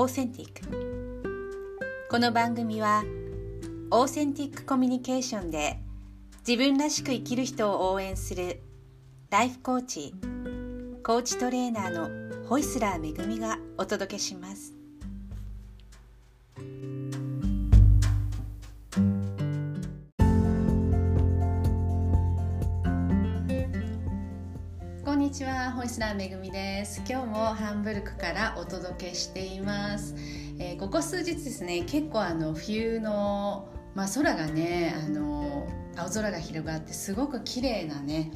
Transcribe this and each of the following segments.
オーセンティックこの番組はオーセンティックコミュニケーションで自分らしく生きる人を応援するライフコーチコーチトレーナーのホイスラーめぐみがお届けします。にちは、ホイスラーめぐみです。今日もハンブルクからお届けしています、えーここ数日ですね結構あの冬のまあ、空がねあの青空が広がってすごく綺麗なね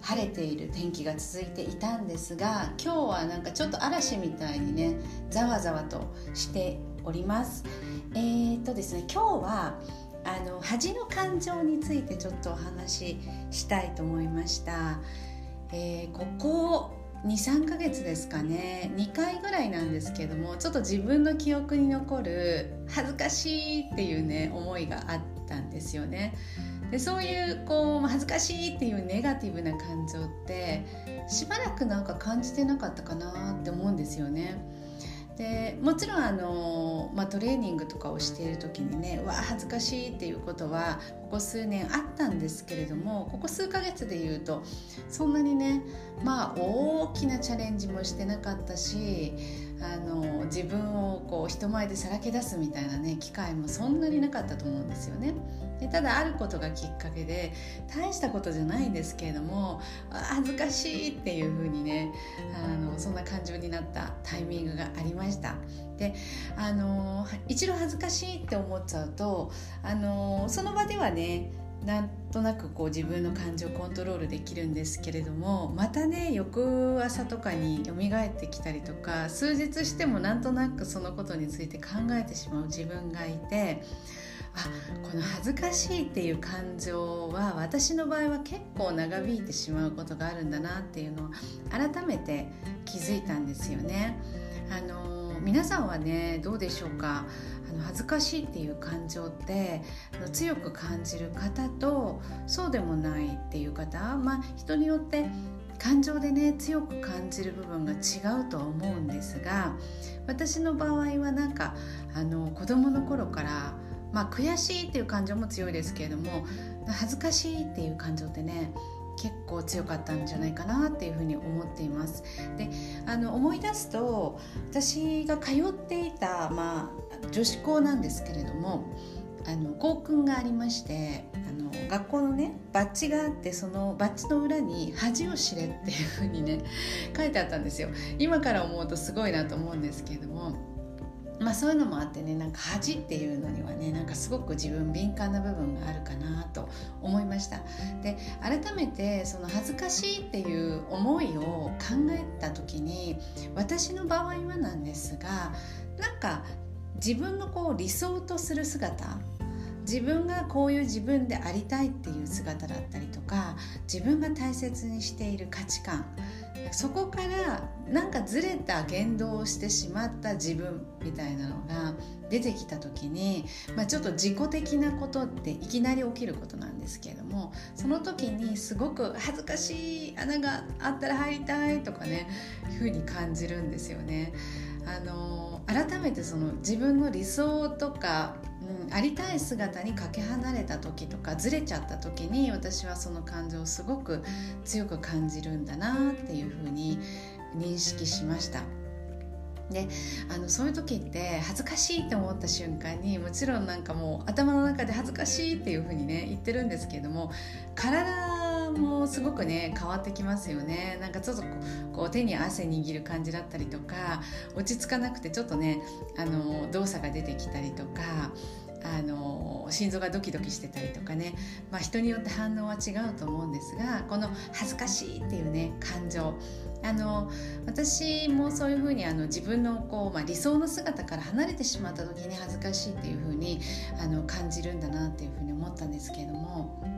晴れている天気が続いていたんですが今日はなんかちょっと嵐みたいにねざわざわとしております。えー、っとですね今日はあの恥の感情についてちょっとお話ししたいと思いました、えーここ23ヶ月ですかね。2回ぐらいなんですけどもちょっと自分の記憶に残る恥ずかしいっていうね思いがあったんですよね。でそういうこう恥ずかしいっていうネガティブな感情ってしばらくなんか感じてなかったかなって思うんですよね。でもちろんあの、まあ、トレーニングとかをしている時にねうわ恥ずかしいっていうことはここ数年あったんですけれどもここ数ヶ月で言うとそんなにねまあ大きなチャレンジもしてなかったしあの自分をこう人前でさらけ出すみたいなね機会もそんなになかったと思うんですよね。でただあることがきっかけで大したことじゃないんですけれども恥ずかしいっていう風にねあのそんな感情になったタイミングがありました。であの一度恥ずかしいって思っちゃうとあのその場ではねなんとなくこう自分の感情をコントロールできるんですけれどもまたね翌朝とかに蘇ってきたりとか数日してもなんとなくそのことについて考えてしまう自分がいてあこの恥ずかしいっていう感情は私の場合は結構長引いてしまうことがあるんだなっていうのを改めて気づいたんですよね。あの皆さんはねどうでしょうか？あの恥ずかしいっていう感情って強く感じる方とそうでもないっていう方まあ人によって感情でね強く感じる部分が違うとは思うんですが私の場合はなんかあの子供の頃からまあ悔しいっていう感情も強いですけれども恥ずかしいっていう感情ってね結構強かったんじゃないかなっていうふうに思っています。であの思い出すと私が通っていた、まあ、女子校なんですけれどもあの校訓がありましてあの学校のねバッジがあってそのバッジの裏に「恥を知れ」っていうふうにね書いてあったんですよ。今から思うとすごいなと思うんですけれども。まあ、そういうのもあってねなんか恥っていうのにはねなんかすごく自分敏感な部分があるかなと思いました。で改めてその恥ずかしいっていう思いを考えた時に私の場合はなんですがなんか自分のこう理想とする姿自分がこういう自分でありたいっていう姿だったりとか自分が大切にしている価値観そこからなんかずれた言動をしてしまった自分みたいなのが出てきた時に、まあ、ちょっと自己的なことっていきなり起きることなんですけれどもその時にすごく恥ずかしい穴があったら入りたいとかねいうふうに感じるんですよね。あの改めてその自分の理想とか、うん、ありたい姿にかけ離れた時とかずれちゃった時に私はその感情をすごく強く感じるんだなっていうふうに認識しました。であのそういう時って恥ずかしいって思った瞬間にもちろんなんかもう頭の中で恥ずかしいっていう風にね言ってるんですけれども体もすごくね変わってきますよね。なんかちょっとこう手に汗握る感じだったりとか落ち着かなくてちょっとねあの動作が出てきたりとかあの心臓がドキドキしてたりとかね、まあ、人によって反応は違うと思うんですがこの恥ずかしいっていうね感情。あの私もそういうふうにあの自分のこう、まあ、理想の姿から離れてしまった時に恥ずかしいっていうふうにあの感じるんだなっていうふうに思ったんですけれども。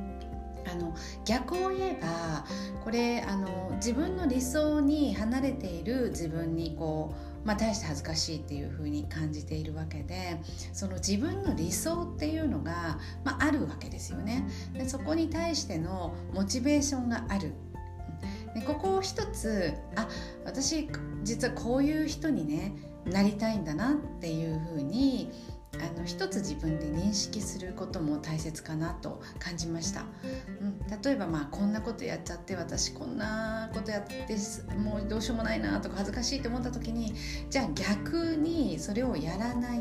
あの逆を言えばこれあの自分の理想に離れている自分にこう、まあ、大して恥ずかしいっていう風に感じているわけでその自分の理想っていうのが、まあ、あるわけですよね。でそこに対してのモチベーションがある。でここを一つあ私実はこういう人にねなりたいんだなっていうふうに一つ自分で認識することも大切かなと感じました、うん、例えばまあこんなことやっちゃって私こんなことやってもうどうしようもないなとか恥ずかしいと思った時にじゃあ逆にそれをやらない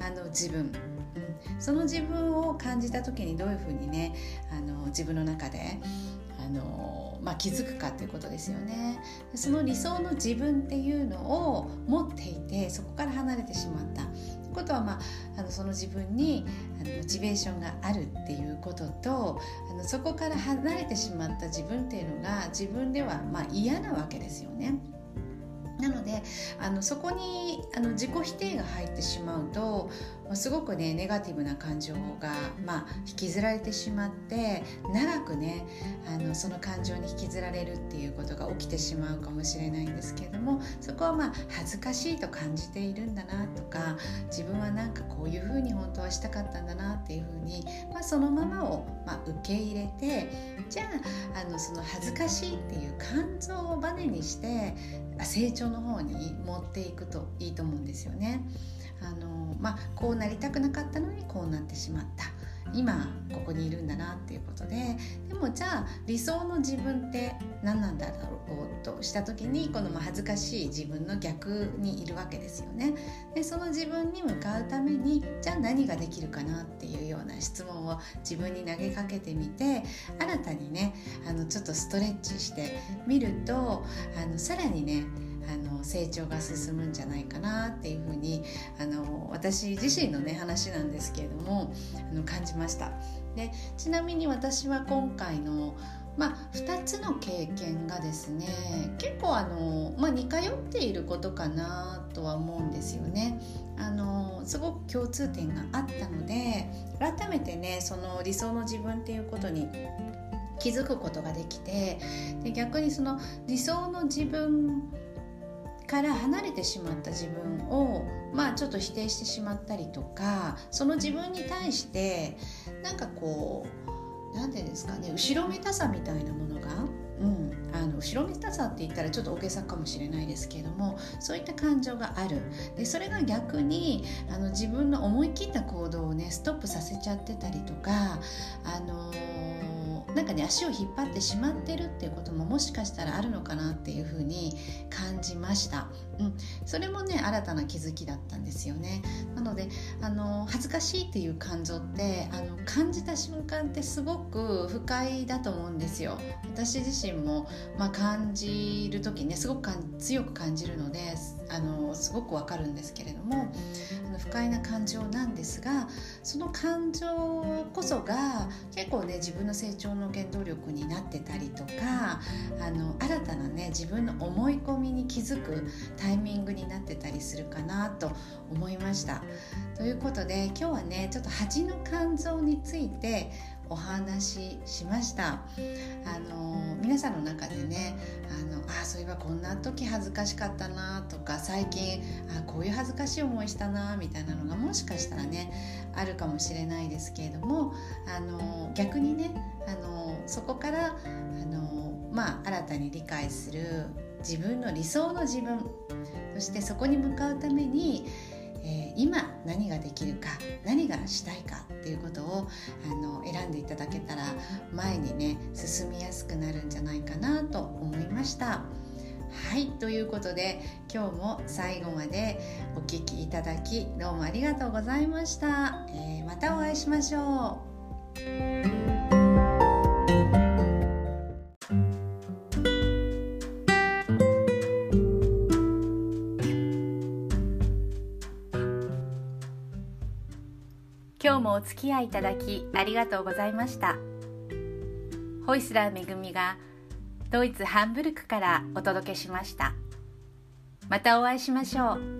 あの自分。うん、その自分を感じた時にどういうふうにねあの自分の中であの、まあ、気づくかっていうことですよね。その理想の自分っていうのを持っていてそこから離れてしまった。ことは、まあ、あのその自分にあのモチベーションがあるっていうこととあのそこから離れてしまった自分っていうのが自分ではまあ嫌なわけですよね。なのであのそこにあの自己否定が入ってしまうとすごくねネガティブな感情が、まあ、引きずられてしまって長くねあのその感情に引きずられるっていうことが起きてしまうかもしれないんですけれどもそこはまあ恥ずかしいと感じているんだなとか自分はなんかこういうふうに本当はしたかったんだなっていうふうに、まあ、そのままを、まあ、受け入れてじゃああのその恥ずかしいっていう感情をバネにして成長の方に持っていくといいと思うんですよね。あのまあ、こうなりたくなかったのにこうなってしまった今ここにいるんだなっていうことででもじゃあ理想の自分って何なんだろうとした時にこの恥ずかしい自分の逆にいるわけですよね。でその自分に向かうためにじゃあ何ができるかなっていうような質問を自分に投げかけてみて新たにねあのちょっとストレッチしてみるとあのさらにねあの成長が進むんじゃないかなっていうふうにあの私自身のね話なんですけれどもあの感じましたでちなみに私は今回のまあ、2つの経験がですね結構あの、まあ、似通っていることかなとは思うんですよね。あのすごく共通点があったので改めてねその理想の自分っていうことに気づくことができてで逆にその理想の自分から離れてしまった自分をまあちょっと否定してしまったりとかその自分に対してなんかこう何て言うんですかね後ろめたさみたいなものが、うん、あの後ろめたさって言ったらちょっと大げさかもしれないですけれどもそういった感情がある。でそれが逆にあの自分の思い切った行動をねストップさせちゃってたりとかあのなんかね足を引っ張ってしまってるっていうことももしかしたらあるのかなっていうふうに感じました、うん、それもね新たな気づきだったんですよね。なのであの恥ずかしいっていう感情ってあの感じた瞬間ってすごく不快だと思うんですよ。私自身も、まあ、感じる時ねすごく強く感じるのであのすごくわかるんですけれどもあの不快な感情なんですがその感情こそが結構ね自分の成長の原動力になってたりとかあの新たなね自分の思い込みに気づくタイミングになってたりするかなと思いました。ということで今日はねちょっと恥の肝臓についてお話ししました。あの皆さんの中でねあのあそういえばこんな時恥ずかしかったなとか最近あこういう恥ずかしい思いしたなみたいなのがもしかしたらねあるかもしれないですけれどもあの逆にねあのそこからあの、まあ、新たに理解する自分の理想の自分そしてそこに向かうためにえー、今何ができるか何がしたいかっていうことをあの選んでいただけたら前にね進みやすくなるんじゃないかなと思いました。はいということで今日も最後までお聴きいただきどうもありがとうございました。えー、またお会いしましょう。今日もお付き合いいただきありがとうございました。ホイスラーめぐみがドイツハンブルクからお届けしました。またお会いしましょう。